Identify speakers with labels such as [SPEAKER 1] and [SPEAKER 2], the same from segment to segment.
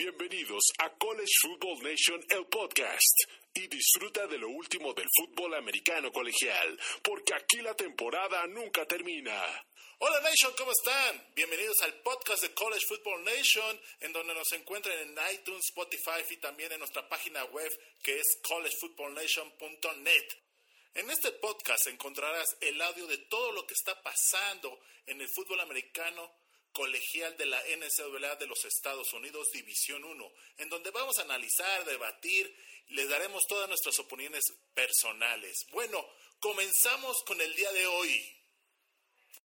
[SPEAKER 1] Bienvenidos a College Football Nation, el podcast. Y disfruta de lo último del fútbol americano colegial, porque aquí la temporada nunca termina.
[SPEAKER 2] Hola Nation, ¿cómo están? Bienvenidos al podcast de College Football Nation, en donde nos encuentran en iTunes, Spotify y también en nuestra página web que es collegefootballnation.net. En este podcast encontrarás el audio de todo lo que está pasando en el fútbol americano colegial de la NCAA de los Estados Unidos, División 1, en donde vamos a analizar, debatir, les daremos todas nuestras opiniones personales. Bueno, comenzamos con el día de hoy.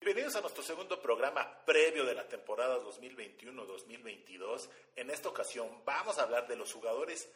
[SPEAKER 2] Bienvenidos a nuestro segundo programa previo de la temporada 2021-2022. En esta ocasión vamos a hablar de los jugadores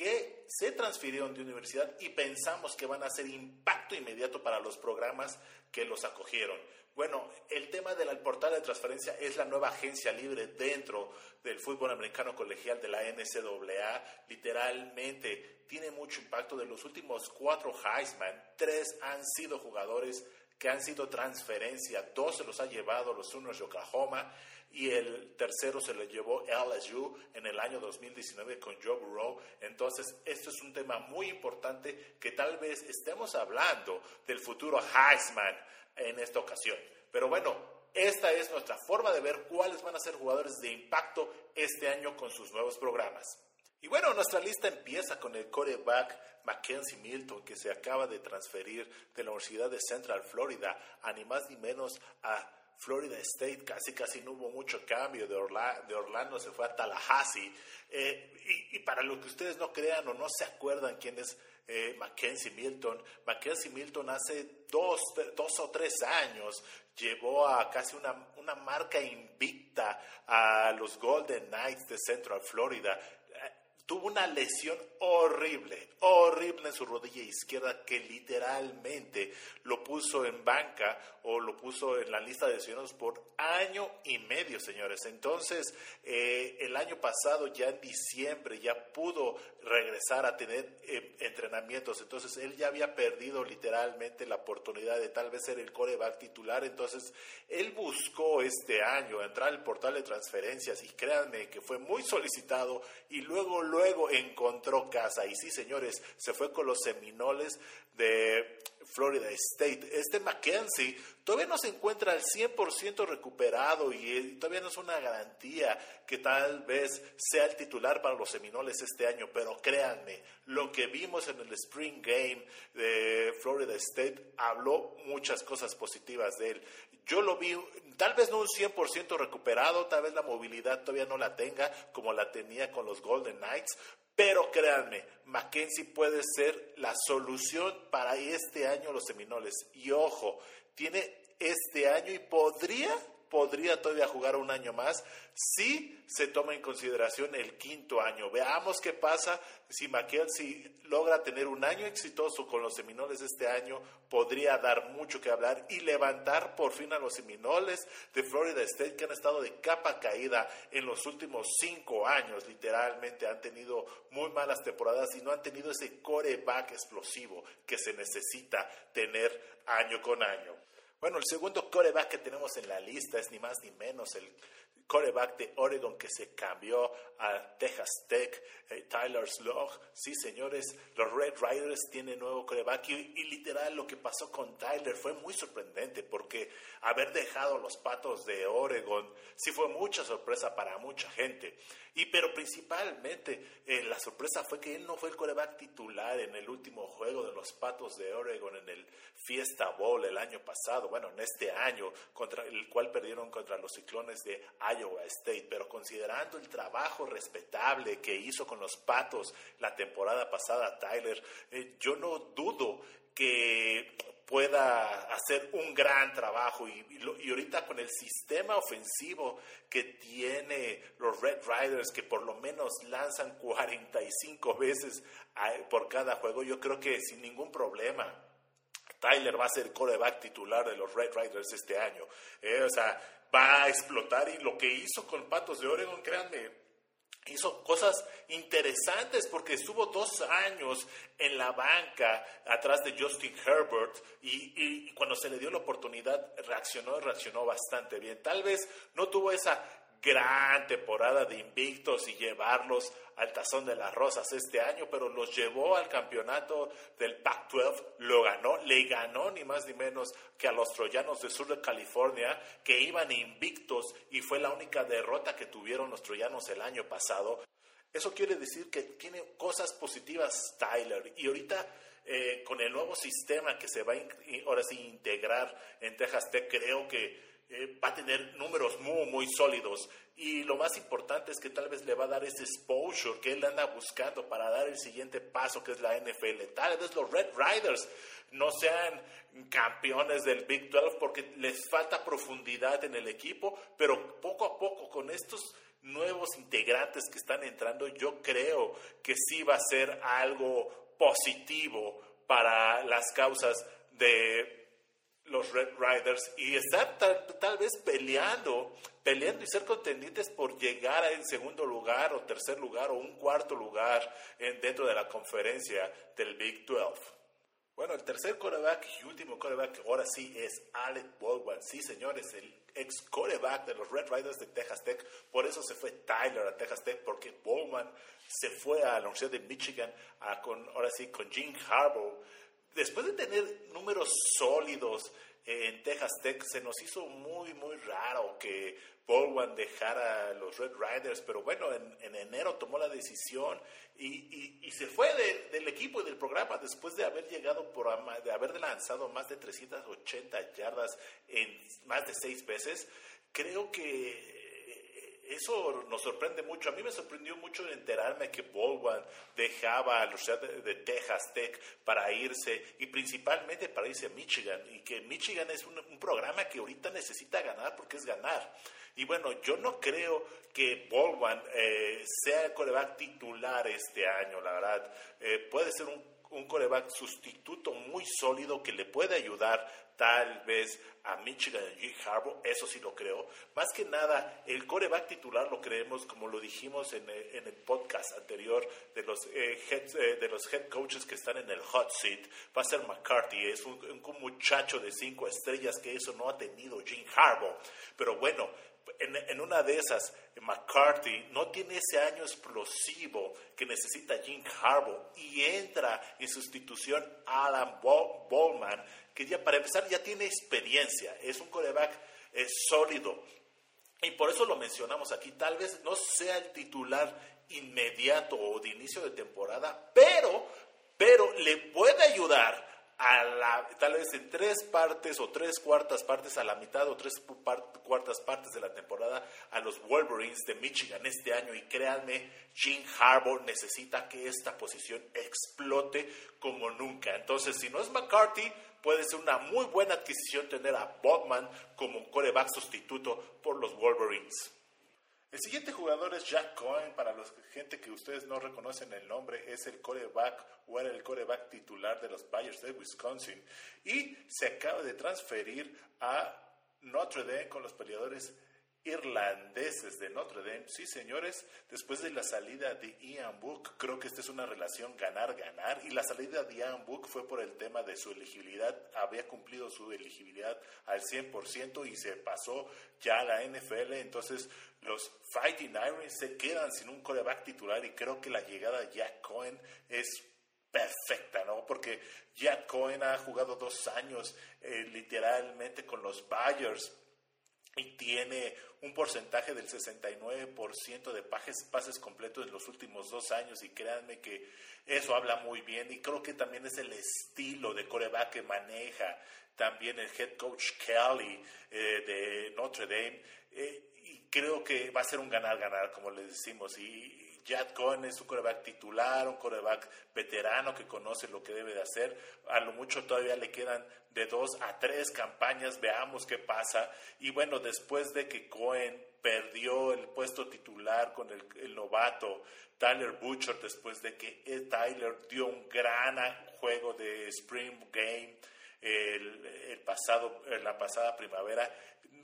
[SPEAKER 2] que se transfirieron de universidad y pensamos que van a hacer impacto inmediato para los programas que los acogieron. Bueno, el tema del portal de transferencia es la nueva agencia libre dentro del fútbol americano colegial de la NCAA. Literalmente tiene mucho impacto. De los últimos cuatro Heisman, tres han sido jugadores que han sido transferencia. Dos se los ha llevado los unos de Oklahoma y el tercero se lo llevó LSU en el año 2019 con Joe Burrow. Entonces, esto es un tema muy importante que tal vez estemos hablando del futuro Heisman en esta ocasión. Pero bueno, esta es nuestra forma de ver cuáles van a ser jugadores de impacto este año con sus nuevos programas. Y bueno, nuestra lista empieza con el quarterback Mackenzie Milton, que se acaba de transferir de la Universidad de Central Florida a ni más ni menos a Florida State casi casi no hubo mucho cambio, de, de Orlando se fue a Tallahassee. Eh, y, para lo que ustedes no crean o no se acuerdan quién es eh, Mackenzie Milton, Mackenzie Milton hace dos, dos o tres años llevó a casi una, una marca invicta a los Golden Knights de Central Florida tuvo una lesión horrible, horrible en su rodilla izquierda que literalmente lo puso en banca o lo puso en la lista de lesionados por año y medio, señores. Entonces, eh, el año pasado, ya en diciembre, ya pudo regresar a tener eh, entrenamientos. Entonces, él ya había perdido literalmente la oportunidad de tal vez ser el coreback titular. Entonces, él buscó este año entrar al portal de transferencias y créanme que fue muy solicitado y luego luego encontró casa. Y sí, señores, se fue con los Seminoles de Florida State. Este Mackenzie todavía no se encuentra al 100% recuperado y eh, todavía no es una garantía que tal vez sea el titular para los Seminoles este año, pero créanme, lo que vimos en el Spring Game de Florida State habló muchas cosas positivas de él. Yo lo vi, tal vez no un 100% recuperado, tal vez la movilidad todavía no la tenga como la tenía con los Golden Knights, pero créanme, Mackenzie puede ser la solución para este año los Seminoles. Y ojo, tiene este año y podría podría todavía jugar un año más si se toma en consideración el quinto año. Veamos qué pasa si McKelvey logra tener un año exitoso con los Seminoles este año, podría dar mucho que hablar y levantar por fin a los Seminoles de Florida State que han estado de capa caída en los últimos cinco años, literalmente han tenido muy malas temporadas y no han tenido ese coreback explosivo que se necesita tener año con año. Bueno, el segundo coreback que tenemos en la lista es ni más ni menos el coreback de Oregon que se cambió a Texas Tech, eh, Tyler Slog. Sí, señores, los Red Riders tienen nuevo coreback y, literal lo que pasó con Tyler fue muy sorprendente porque haber dejado los patos de Oregon sí fue mucha sorpresa para mucha gente. Y pero principalmente eh, la sorpresa fue que él no fue el coreback titular en el último juego de los patos de Oregon en el Fiesta Bowl el año pasado, bueno, en este año, contra el cual perdieron contra los ciclones de Iowa State, pero considerando el trabajo respetable que hizo con los Patos la temporada pasada Tyler, eh, yo no dudo que pueda hacer un gran trabajo. Y, y, ahorita con el sistema ofensivo que tiene los Red Riders que por lo menos lanzan 45 veces por cada juego, yo creo que sin ningún problema Tyler va a ser coreback titular de los Red Riders este año. Eh, o sea, va a explotar y lo que hizo con Patos de Oregon, créanme, hizo cosas interesantes porque estuvo dos años en la banca atrás de Justin Herbert y, y cuando se le dio la oportunidad reaccionó, reaccionó bastante bien. Tal vez no tuvo esa gran temporada de invictos y llevarlos al tazón de las rosas este año, pero los llevó al campeonato del Pac-12, lo ganó, le ganó ni más ni menos que a los troyanos del sur de California, que iban invictos y fue la única derrota que tuvieron los troyanos el año pasado. Eso quiere decir que tiene cosas positivas Tyler y ahorita eh, con el nuevo sistema que se va a ahora integrar en Texas Tech, creo que eh, va a tener números muy, muy sólidos. Y lo más importante es que tal vez le va a dar ese exposure que él anda buscando para dar el siguiente paso, que es la NFL. Tal vez los Red Riders no sean campeones del Big 12 porque les falta profundidad en el equipo, pero poco a poco con estos nuevos integrantes que están entrando, yo creo que sí va a ser algo positivo para las causas de los Red Riders y estar tal, vez peleando, peleando y ser contendientes por llegar en segundo lugar o tercer lugar o un cuarto lugar en, dentro de la conferencia del Big 12. Bueno, el tercer coreback y último coreback ahora sí es Alec Baldwin. Sí, señores, el ex coreback de los Red Riders de Texas Tech. Por eso se fue Tyler a Texas Tech, porque Baldwin se fue a la Universidad de Michigan, con, ahora sí, con Jim Harbaugh después de tener números sólidos en Texas Tech, se nos hizo muy, muy raro que Baldwin dejara los Red Riders, pero bueno, en, enero tomó la decisión y, se fue del equipo y del programa después de haber llegado por, de haber lanzado más de 380 yardas en más de seis veces. Creo que eso nos sorprende mucho. A mí me sorprendió mucho enterarme que Baldwin dejaba la Universidad de, Texas Tech para irse y principalmente para irse a Michigan y que Michigan es un, programa que ahorita necesita ganar porque es ganar. Y bueno, yo no creo que Baldwin eh, sea el coreback titular este año, la verdad. Eh, puede ser un, un coreback sustituto muy sólido que le puede ayudar tal vez a Michigan y G. Harbaugh, eso sí lo creo. Más que nada, el coreback titular lo creemos, como lo dijimos en, eh, el podcast anterior, de los, eh, head, eh, de los head coaches que están en el hot seat, va a ser McCarthy, es un, un muchacho de cinco estrellas que eso no ha tenido Jim Harbaugh. Pero bueno, en, una de esas, McCarthy no tiene ese año explosivo que necesita Jim Harbaugh y entra en sustitución a Alan Bowman, que ya para empezar ya tiene experiencia, es un coreback sólido. Y por eso lo mencionamos aquí, tal vez no sea el titular inmediato o de inicio de temporada, pero, pero le puede ayudar a la, tal vez en tres partes o tres cuartas partes a la mitad o tres cuartas partes de la temporada a los Wolverines de Michigan este año y créanme, Jim Harbaugh necesita que esta posición explote como nunca. Entonces, si no es McCarthy, puede ser una muy buena adquisición tener a Bobman como coreback sustituto por los Wolverines. El siguiente jugador es Jack Cohen. Para la gente que ustedes no reconocen el nombre, es el coreback o era el coreback titular de los Bayers de Wisconsin. Y se acaba de transferir a Notre Dame con los peleadores irlandeses de Notre Dame. Sí, señores, después de la salida de Ian Book, creo que esta es una relación ganar-ganar. Y la salida de Ian Book fue por el tema de su elegibilidad. Había cumplido su elegibilidad al 100% y se pasó ya a la NFL. Entonces, los Fighting Irons se quedan sin un coreback titular y creo que la llegada de Jack Cohen es perfecta, ¿no? Porque Jack Cohen ha jugado dos años eh, literalmente con los Bayers y tiene un porcentaje del 69% de pases, pases completos en los últimos dos años y créanme que eso habla muy bien y creo que también es el estilo de coreback que maneja también el head coach Kelly eh, de Notre Dame eh, y creo que va a ser un ganar-ganar como le decimos y Jack Cohen es un coreback titular, un coreback veterano que conoce lo que debe de hacer. A lo mucho todavía le quedan de dos a tres campañas, veamos qué pasa. Y bueno, después de que Cohen perdió el puesto titular con el, novato Tyler Butcher, después de que Tyler dio un gran juego de Spring Game el, pasado, en la pasada primavera,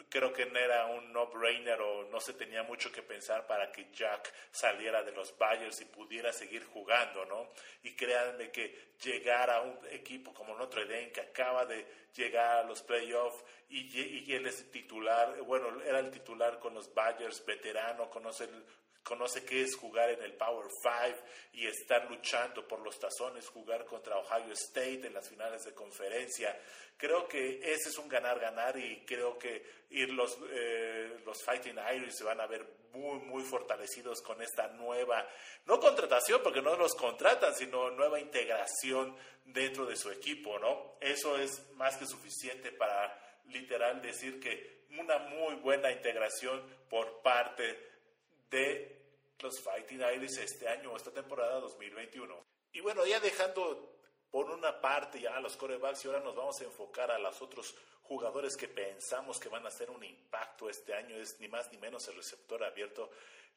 [SPEAKER 2] creo que no era un no-brainer o no se tenía mucho que pensar para que Jack saliera de los Bayers y pudiera seguir jugando, ¿no? Y créanme que llegar a un equipo como Notre Dame que acaba de llegar a los playoffs y, él es titular, bueno, era el titular con los Bayers, veterano, conoce el, conoce qué es jugar en el Power Five y estar luchando por los tazones, jugar contra Ohio State en las finales de conferencia. Creo que ese es un ganar-ganar y creo que ir los, eh, los Fighting Irish se van a ver muy, muy fortalecidos con esta nueva, no contratación porque no los contratan, sino nueva integración dentro de su equipo, ¿no? Eso es más que suficiente para literal decir que una muy buena integración por parte de los Fighting Irish este año, esta temporada 2021. Y bueno, ya dejando por una parte ya a los corebacks y ahora nos vamos a enfocar a los otros jugadores que pensamos que van a hacer un impacto este año, es ni más ni menos el receptor abierto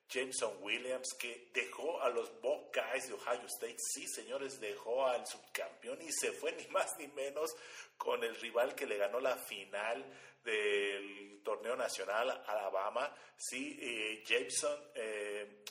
[SPEAKER 2] Jameson Williams, que dejó a los Buckeyes de Ohio State. Sí, señores, dejó al subcampeón y se fue ni más ni menos con el rival que le ganó la final del torneo nacional Alabama. Sí, eh, Jameson eh,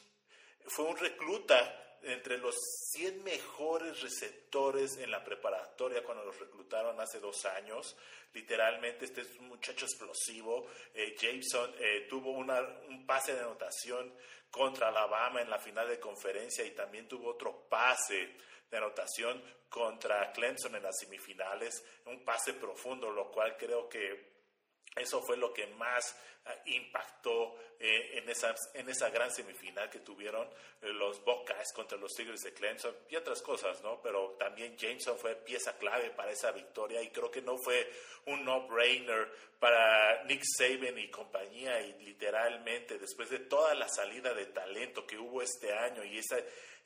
[SPEAKER 2] fue un recluta entre los 100 mejores receptores en la preparatoria cuando los reclutaron hace dos años. Literalmente, este es un muchacho explosivo. Eh, Jameson eh, tuvo un pase de anotación contra Alabama en la final de conferencia y también tuvo otro pase de anotación contra Clemson en las semifinales. Un pase profundo, lo cual creo que eso fue lo que más ah, impactó eh, en, esa, en esa gran semifinal que tuvieron eh, los Buckeyes contra los Tigres de Clemson y otras cosas, ¿no? Pero también Jameson fue pieza clave para esa victoria y creo que no fue un no-brainer para Nick Saban y compañía y literalmente después de toda la salida de talento que hubo este año y esa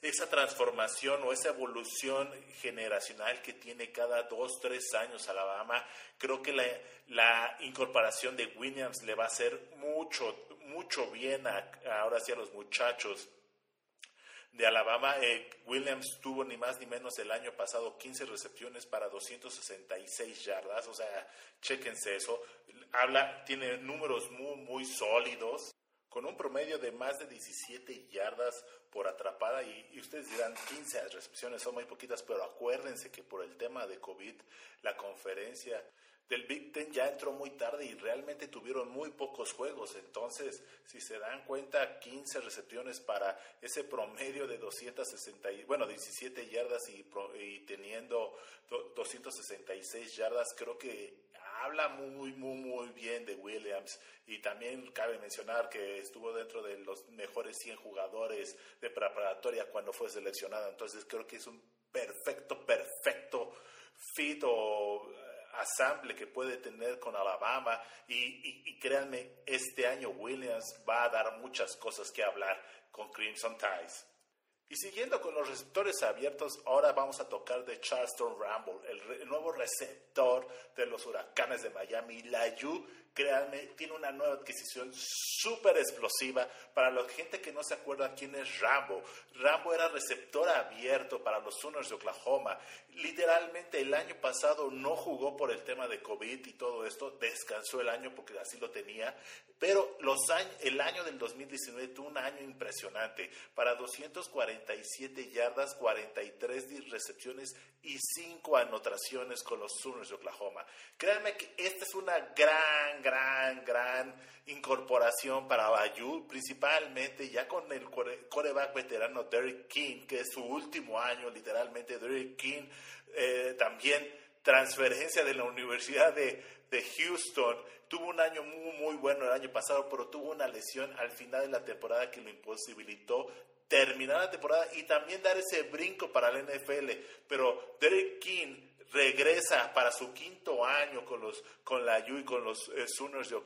[SPEAKER 2] esa transformación o esa evolución generacional que tiene cada dos, tres años Alabama, creo que la, incorporación de Williams le va a hacer mucho, mucho bien ahora sí a los muchachos de Alabama. Eh, Williams tuvo ni más ni menos el año pasado 15 recepciones para 266 yardas, o sea, chéquense eso. Habla, tiene números muy, muy sólidos con un promedio de más de 17 yardas por atrapada y, ustedes dirán 15 recepciones son muy poquitas, pero acuérdense que por el tema de COVID la conferencia del Big Ten ya entró muy tarde y realmente tuvieron muy pocos juegos. Entonces, si se dan cuenta, 15 recepciones para ese promedio de 260, bueno, 17 yardas y, y teniendo 266 yardas, creo que habla muy, muy, muy bien de Williams y también cabe mencionar que estuvo dentro de los mejores 100 jugadores de preparatoria cuando fue seleccionado. Entonces creo que es un perfecto, perfecto fit o eh, asamble que puede tener con Alabama y, y, créanme, este año Williams va a dar muchas cosas que hablar con Crimson Ties. Y siguiendo con los receptores abiertos, ahora vamos a tocar de Charleston Ramble, el, nuevo receptor de los huracanes de Miami, la Yu créanme, tiene una nueva adquisición súper explosiva. Para la gente que no se acuerda quién es Rambo, Rambo era receptor abierto para los Sooners de Oklahoma. Literalmente el año pasado no jugó por el tema de COVID y todo esto, descansó el año porque así lo tenía, pero los años, el año del 2019 tuvo un año impresionante. Para 247 yardas, 43 recepciones y 5 anotaciones con los Sooners de Oklahoma. Créanme que esta es una gran gran, gran incorporación para Bayou, principalmente ya con el coreback veterano Derek King, que es su último año, literalmente Derek King, eh, también transferencia de la Universidad de, de Houston, tuvo un año muy, muy bueno el año pasado, pero tuvo una lesión al final de la temporada que lo imposibilitó terminar la temporada y también dar ese brinco para la NFL. Pero Derek King regresa para su quinto año con los con la U y con los eh, Sooners de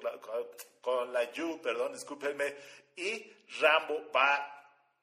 [SPEAKER 2] con la U, perdón, discúlpenme, y Rambo va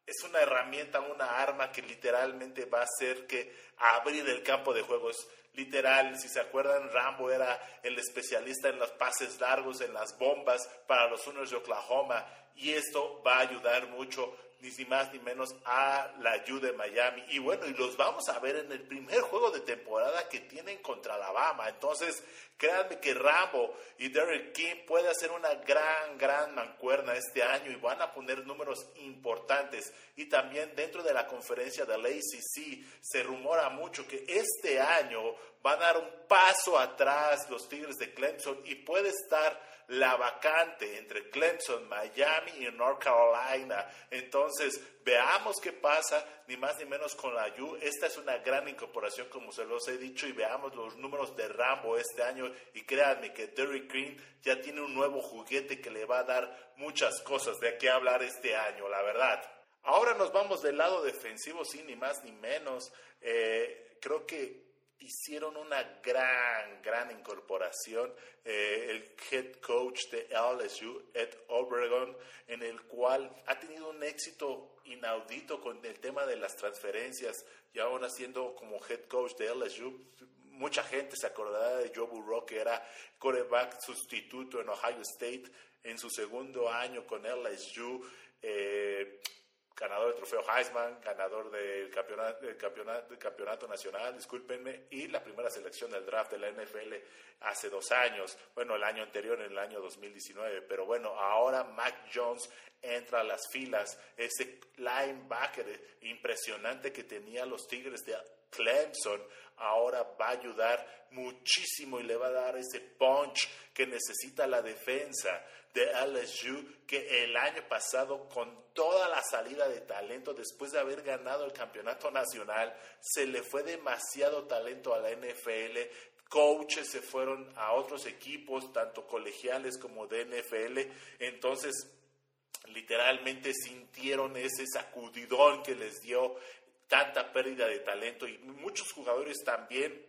[SPEAKER 2] es una herramienta, una arma que literalmente va a hacer que abrir el campo de juegos literal, si se acuerdan, Rambo era el especialista en los pases largos, en las bombas para los Sooners de Oklahoma y esto va a ayudar mucho ni más ni menos a la U de Miami. Y bueno, y los vamos a ver en el primer juego de temporada que tienen contra Alabama. Entonces, créanme que Rambo y Derek King puede hacer una gran, gran mancuerna este año y van a poner números importantes. Y también dentro de la conferencia de la ACC se rumora mucho que este año van a dar un paso atrás los Tigres de Clemson y puede estar la vacante entre Clemson, Miami y North Carolina. Entonces, veamos qué pasa, ni más ni menos con la U. Esta es una gran incorporación, como se los he dicho, y veamos los números de Rambo este año. Y créanme que Derrick Green ya tiene un nuevo juguete que le va a dar muchas cosas de qué hablar este año, la verdad. Ahora nos vamos del lado defensivo, sí, ni más ni menos. Eh, creo que hicieron una gran, gran incorporación. Eh, el head coach de LSU, Ed Obregon, en el cual ha tenido un éxito inaudito con el tema de las transferencias y ahora siendo como head coach de LSU. Mucha gente se acordará de Joe Burrow, que era coreback sustituto en Ohio State en su segundo año con LSU. Eh, ganador del trofeo Heisman, ganador del campeonato, del campeonato, campeonato, nacional, discúlpenme, y la primera selección del draft de la NFL hace dos años, bueno, el año anterior, en el año 2019, pero bueno, ahora Mac Jones entra a las filas, ese linebacker impresionante que tenía los Tigres de Clemson, ahora va a ayudar muchísimo y le va a dar ese punch que necesita la defensa de LSU que el año pasado con toda la salida de talento después de haber ganado el campeonato nacional se le fue demasiado talento a la NFL coaches se fueron a otros equipos tanto colegiales como de NFL entonces literalmente sintieron ese sacudidón que les dio tanta pérdida de talento. Y muchos jugadores también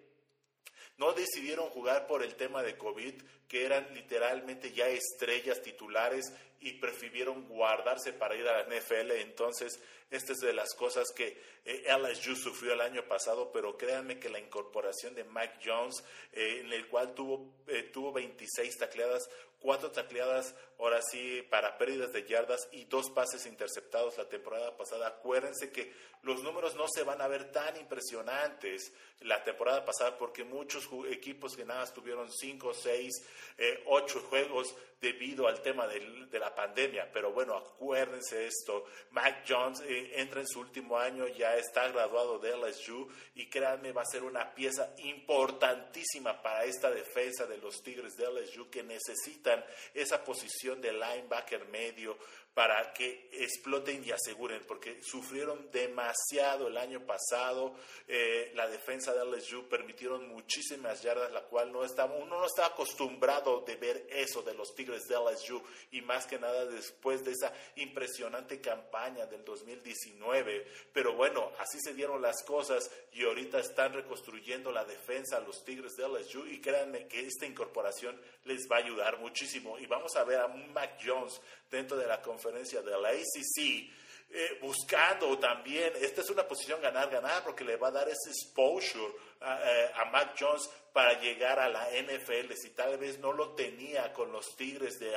[SPEAKER 2] no decidieron jugar por el tema de COVID, que eran literalmente ya estrellas titulares y prefirieron guardarse para ir a la NFL. Entonces, esta es de las cosas que eh, LSU sufrió el año pasado, pero créanme que la incorporación de Mike Jones, eh, en el cual tuvo, eh, tuvo 26 tacleadas, cuatro tacleadas, ahora sí, para pérdidas de yardas y dos pases interceptados la temporada pasada. Acuérdense que los números no se van a ver tan impresionantes la temporada pasada porque muchos equipos que nada tuvieron cinco, seis, eh, ocho juegos debido al tema de la pandemia. Pero bueno, acuérdense esto, Mac Jones eh, entra en su último año, ya está graduado de LSU y créanme, va a ser una pieza importantísima para esta defensa de los Tigres de LSU que necesitan esa posición de linebacker medio para que exploten y aseguren, porque sufrieron demasiado el año pasado. Eh, la defensa de LSU permitieron muchísimas yardas, la cual no estaba, uno no está acostumbrado de ver eso de los Tigres de LSU, y más que nada después de esa impresionante campaña del 2019. Pero bueno, así se dieron las cosas y ahorita están reconstruyendo la defensa a los Tigres de LSU, y créanme que esta incorporación les va a ayudar muchísimo. Y vamos a ver a Mac Jones dentro de la conferencia de la ACC, eh, buscando también, esta es una posición ganar-ganar porque le va a dar ese exposure a, eh, Mac Jones para llegar a la NFL. Si tal vez no lo tenía con los Tigres de,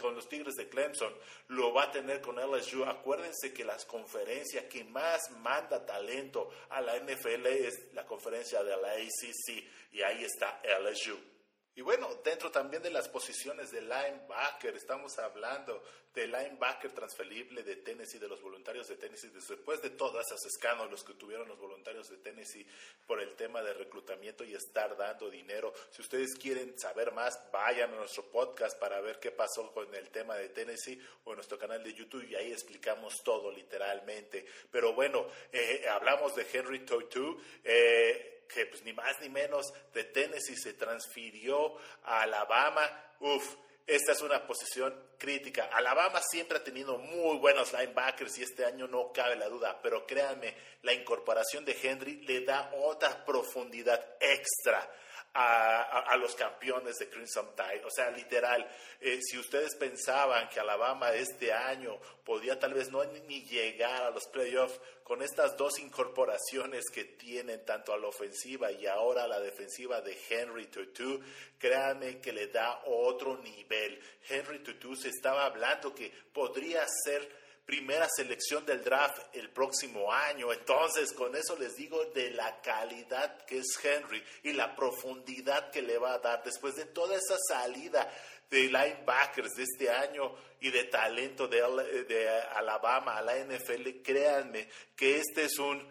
[SPEAKER 2] con los Tigres de Clemson, lo va a tener con LSU. Acuérdense que las conferencias que más manda talento a la NFL es la conferencia de la ACC y ahí está LSU. Y bueno, dentro también de las posiciones de linebacker, estamos hablando de linebacker transferible de Tennessee, de los voluntarios de Tennessee, después de todos esos escándalos que tuvieron los voluntarios de Tennessee por el tema de reclutamiento y estar dando dinero. Si ustedes quieren saber más, vayan a nuestro podcast para ver qué pasó con el tema de Tennessee o en nuestro canal de YouTube y ahí explicamos todo literalmente. Pero bueno, eh, hablamos de Henry Totu. Eh, que pues ni más ni menos de Tennessee se transfirió a Alabama. Uf, esta es una posición crítica. Alabama siempre ha tenido muy buenos linebackers y este año no cabe la duda, pero créanme, la incorporación de Henry le da otra profundidad extra a, los campeones de Crimson Tide. O sea, literal, eh, si ustedes pensaban que Alabama este año podía tal vez no ni llegar a los playoffs con estas dos incorporaciones que tienen tanto a la ofensiva y ahora a la defensiva de Henry Tutu, créanme que le da otro nivel. Henry Tutu se estaba hablando que podría ser primera selección del draft el próximo año. Entonces, con eso les digo de la calidad que es Henry y la profundidad que le va a dar después de toda esa salida de linebackers de este año y de talento de, de Alabama a la NFL. Créanme que este es un,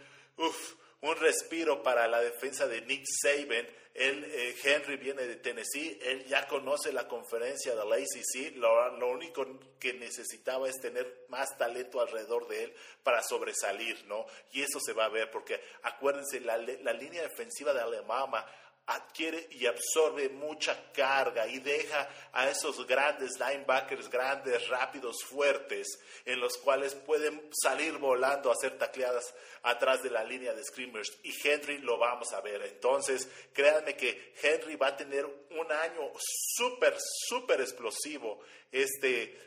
[SPEAKER 2] un respiro para la defensa de Nick Saban él, eh, Henry viene de Tennessee, él ya conoce la conferencia de la ACC, lo, lo, único que necesitaba es tener más talento alrededor de él para sobresalir, ¿no? Y eso se va a ver, porque acuérdense, la, la línea defensiva de Alabama adquiere y absorbe mucha carga y deja a esos grandes linebackers, grandes, rápidos, fuertes, en los cuales pueden salir volando a hacer tacleadas atrás de la línea de screamers. Y Henry lo vamos a ver. Entonces, créanme que Henry va a tener un año súper, súper explosivo este,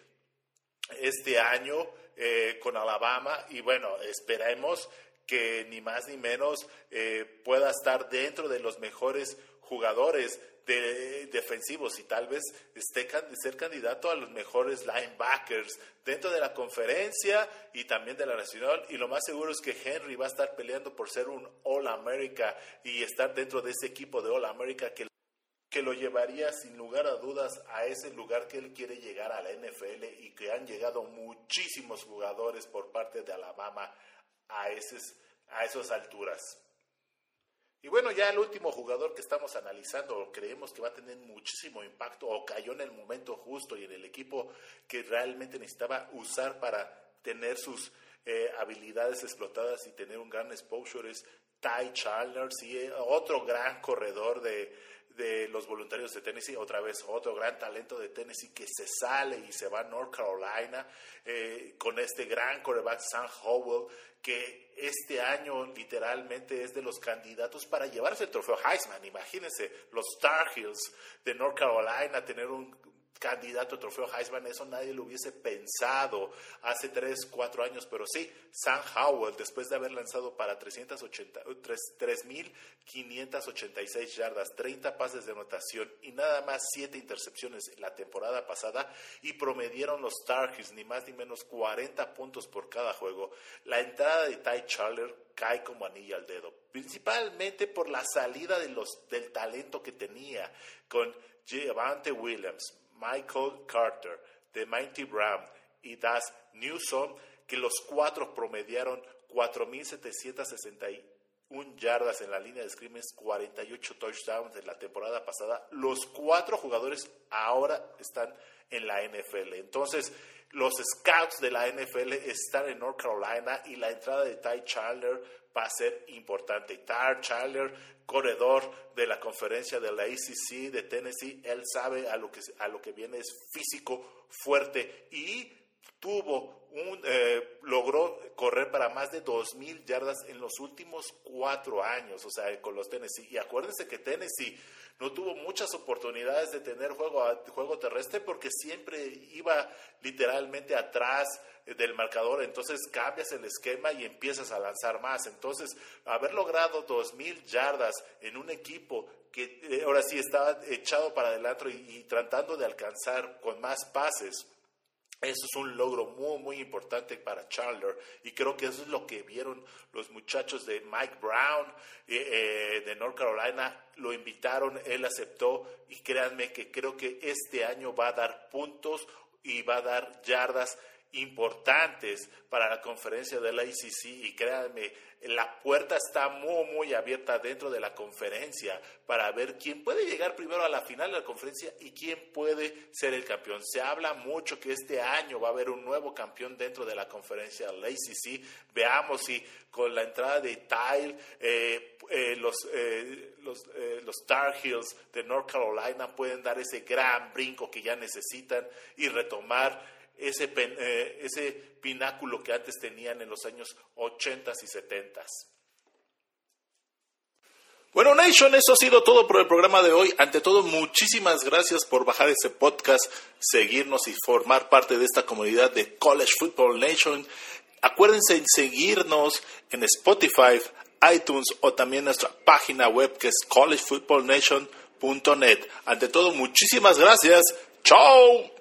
[SPEAKER 2] este año eh, con Alabama. Y bueno, esperemos que ni más ni menos eh, pueda estar dentro de los mejores jugadores de, defensivos y tal vez esté ser candidato a los mejores linebackers dentro de la conferencia y también de la nacional. Y lo más seguro es que Henry va a estar peleando por ser un All America y estar dentro de ese equipo de All America que, que lo llevaría sin lugar a dudas a ese lugar que él quiere llegar a la NFL y que han llegado muchísimos jugadores por parte de Alabama a, a esas alturas. Y bueno, ya el último jugador que estamos analizando, creemos que va a tener muchísimo impacto o cayó en el momento justo y en el equipo que realmente necesitaba usar para tener sus eh, habilidades explotadas y tener un gran exposure es Ty Chandler, sí, eh, otro gran corredor de, de los voluntarios de Tennessee, otra vez otro gran talento de Tennessee que se sale y se va a North Carolina eh, con este gran coreback Sam Howell que este año literalmente es de los candidatos para llevarse el trofeo Heisman. Imagínense los Star Heels de North Carolina tener un candidato a trofeo Heisman, eso nadie lo hubiese pensado hace 3, 4 años, pero sí, Sam Howell, después de haber lanzado para 3.586 yardas, 30 pases de anotación y nada más 7 intercepciones la temporada pasada y promedieron los Starkers ni más ni menos 40 puntos por cada juego, la entrada de Ty Charler cae como anilla al dedo, principalmente por la salida de los, del talento que tenía con Javante Williams, Michael Carter, de Mighty Brown y Das Newsom, que los cuatro promediaron 4.761 yardas en la línea de screamers, 48 touchdowns de la temporada pasada. Los cuatro jugadores ahora están en la NFL. Entonces, los scouts de la NFL están en North Carolina y la entrada de Ty Chandler va a ser importante. Ty Chandler, corredor de la conferencia de la ACC de Tennessee, él sabe a lo que, a lo que viene, es físico, fuerte y tuvo un, eh, logró correr para más de 2.000 yardas en los últimos cuatro años, o sea, con los Tennessee. Y acuérdense que Tennessee no tuvo muchas oportunidades de tener juego, juego terrestre porque siempre iba literalmente atrás del marcador, entonces cambias el esquema y empiezas a lanzar más. Entonces, haber logrado dos mil yardas en un equipo que eh, ahora sí estaba echado para adelante y tratando de alcanzar con más pases, eso es un logro muy, muy importante para Chandler y creo que eso es lo que vieron los muchachos de Mike Brown eh, eh, de North Carolina. Lo invitaron, él aceptó y créanme que creo que este año va a dar puntos y va a dar yardas importantes para la conferencia de la ICC y créanme, la puerta está muy, muy abierta dentro de la conferencia para ver quién puede llegar primero a la final de la conferencia y quién puede ser el campeón. Se habla mucho que este año va a haber un nuevo campeón dentro de la conferencia de la ICC. Veamos si con la entrada de Tile, eh, eh, los, eh, los, los Star Heels de North Carolina pueden dar ese gran brinco que ya necesitan y retomar ese, eh, ese pináculo que antes tenían en los años 80 y 70. Bueno, Nation, eso ha sido todo por el programa de hoy. Ante todo, muchísimas gracias por bajar ese podcast, seguirnos y formar parte de esta comunidad de College Football Nation. Acuérdense en seguirnos en Spotify, iTunes o también nuestra página web que es collegefootballnation.net. Ante todo, muchísimas gracias. ¡Chao!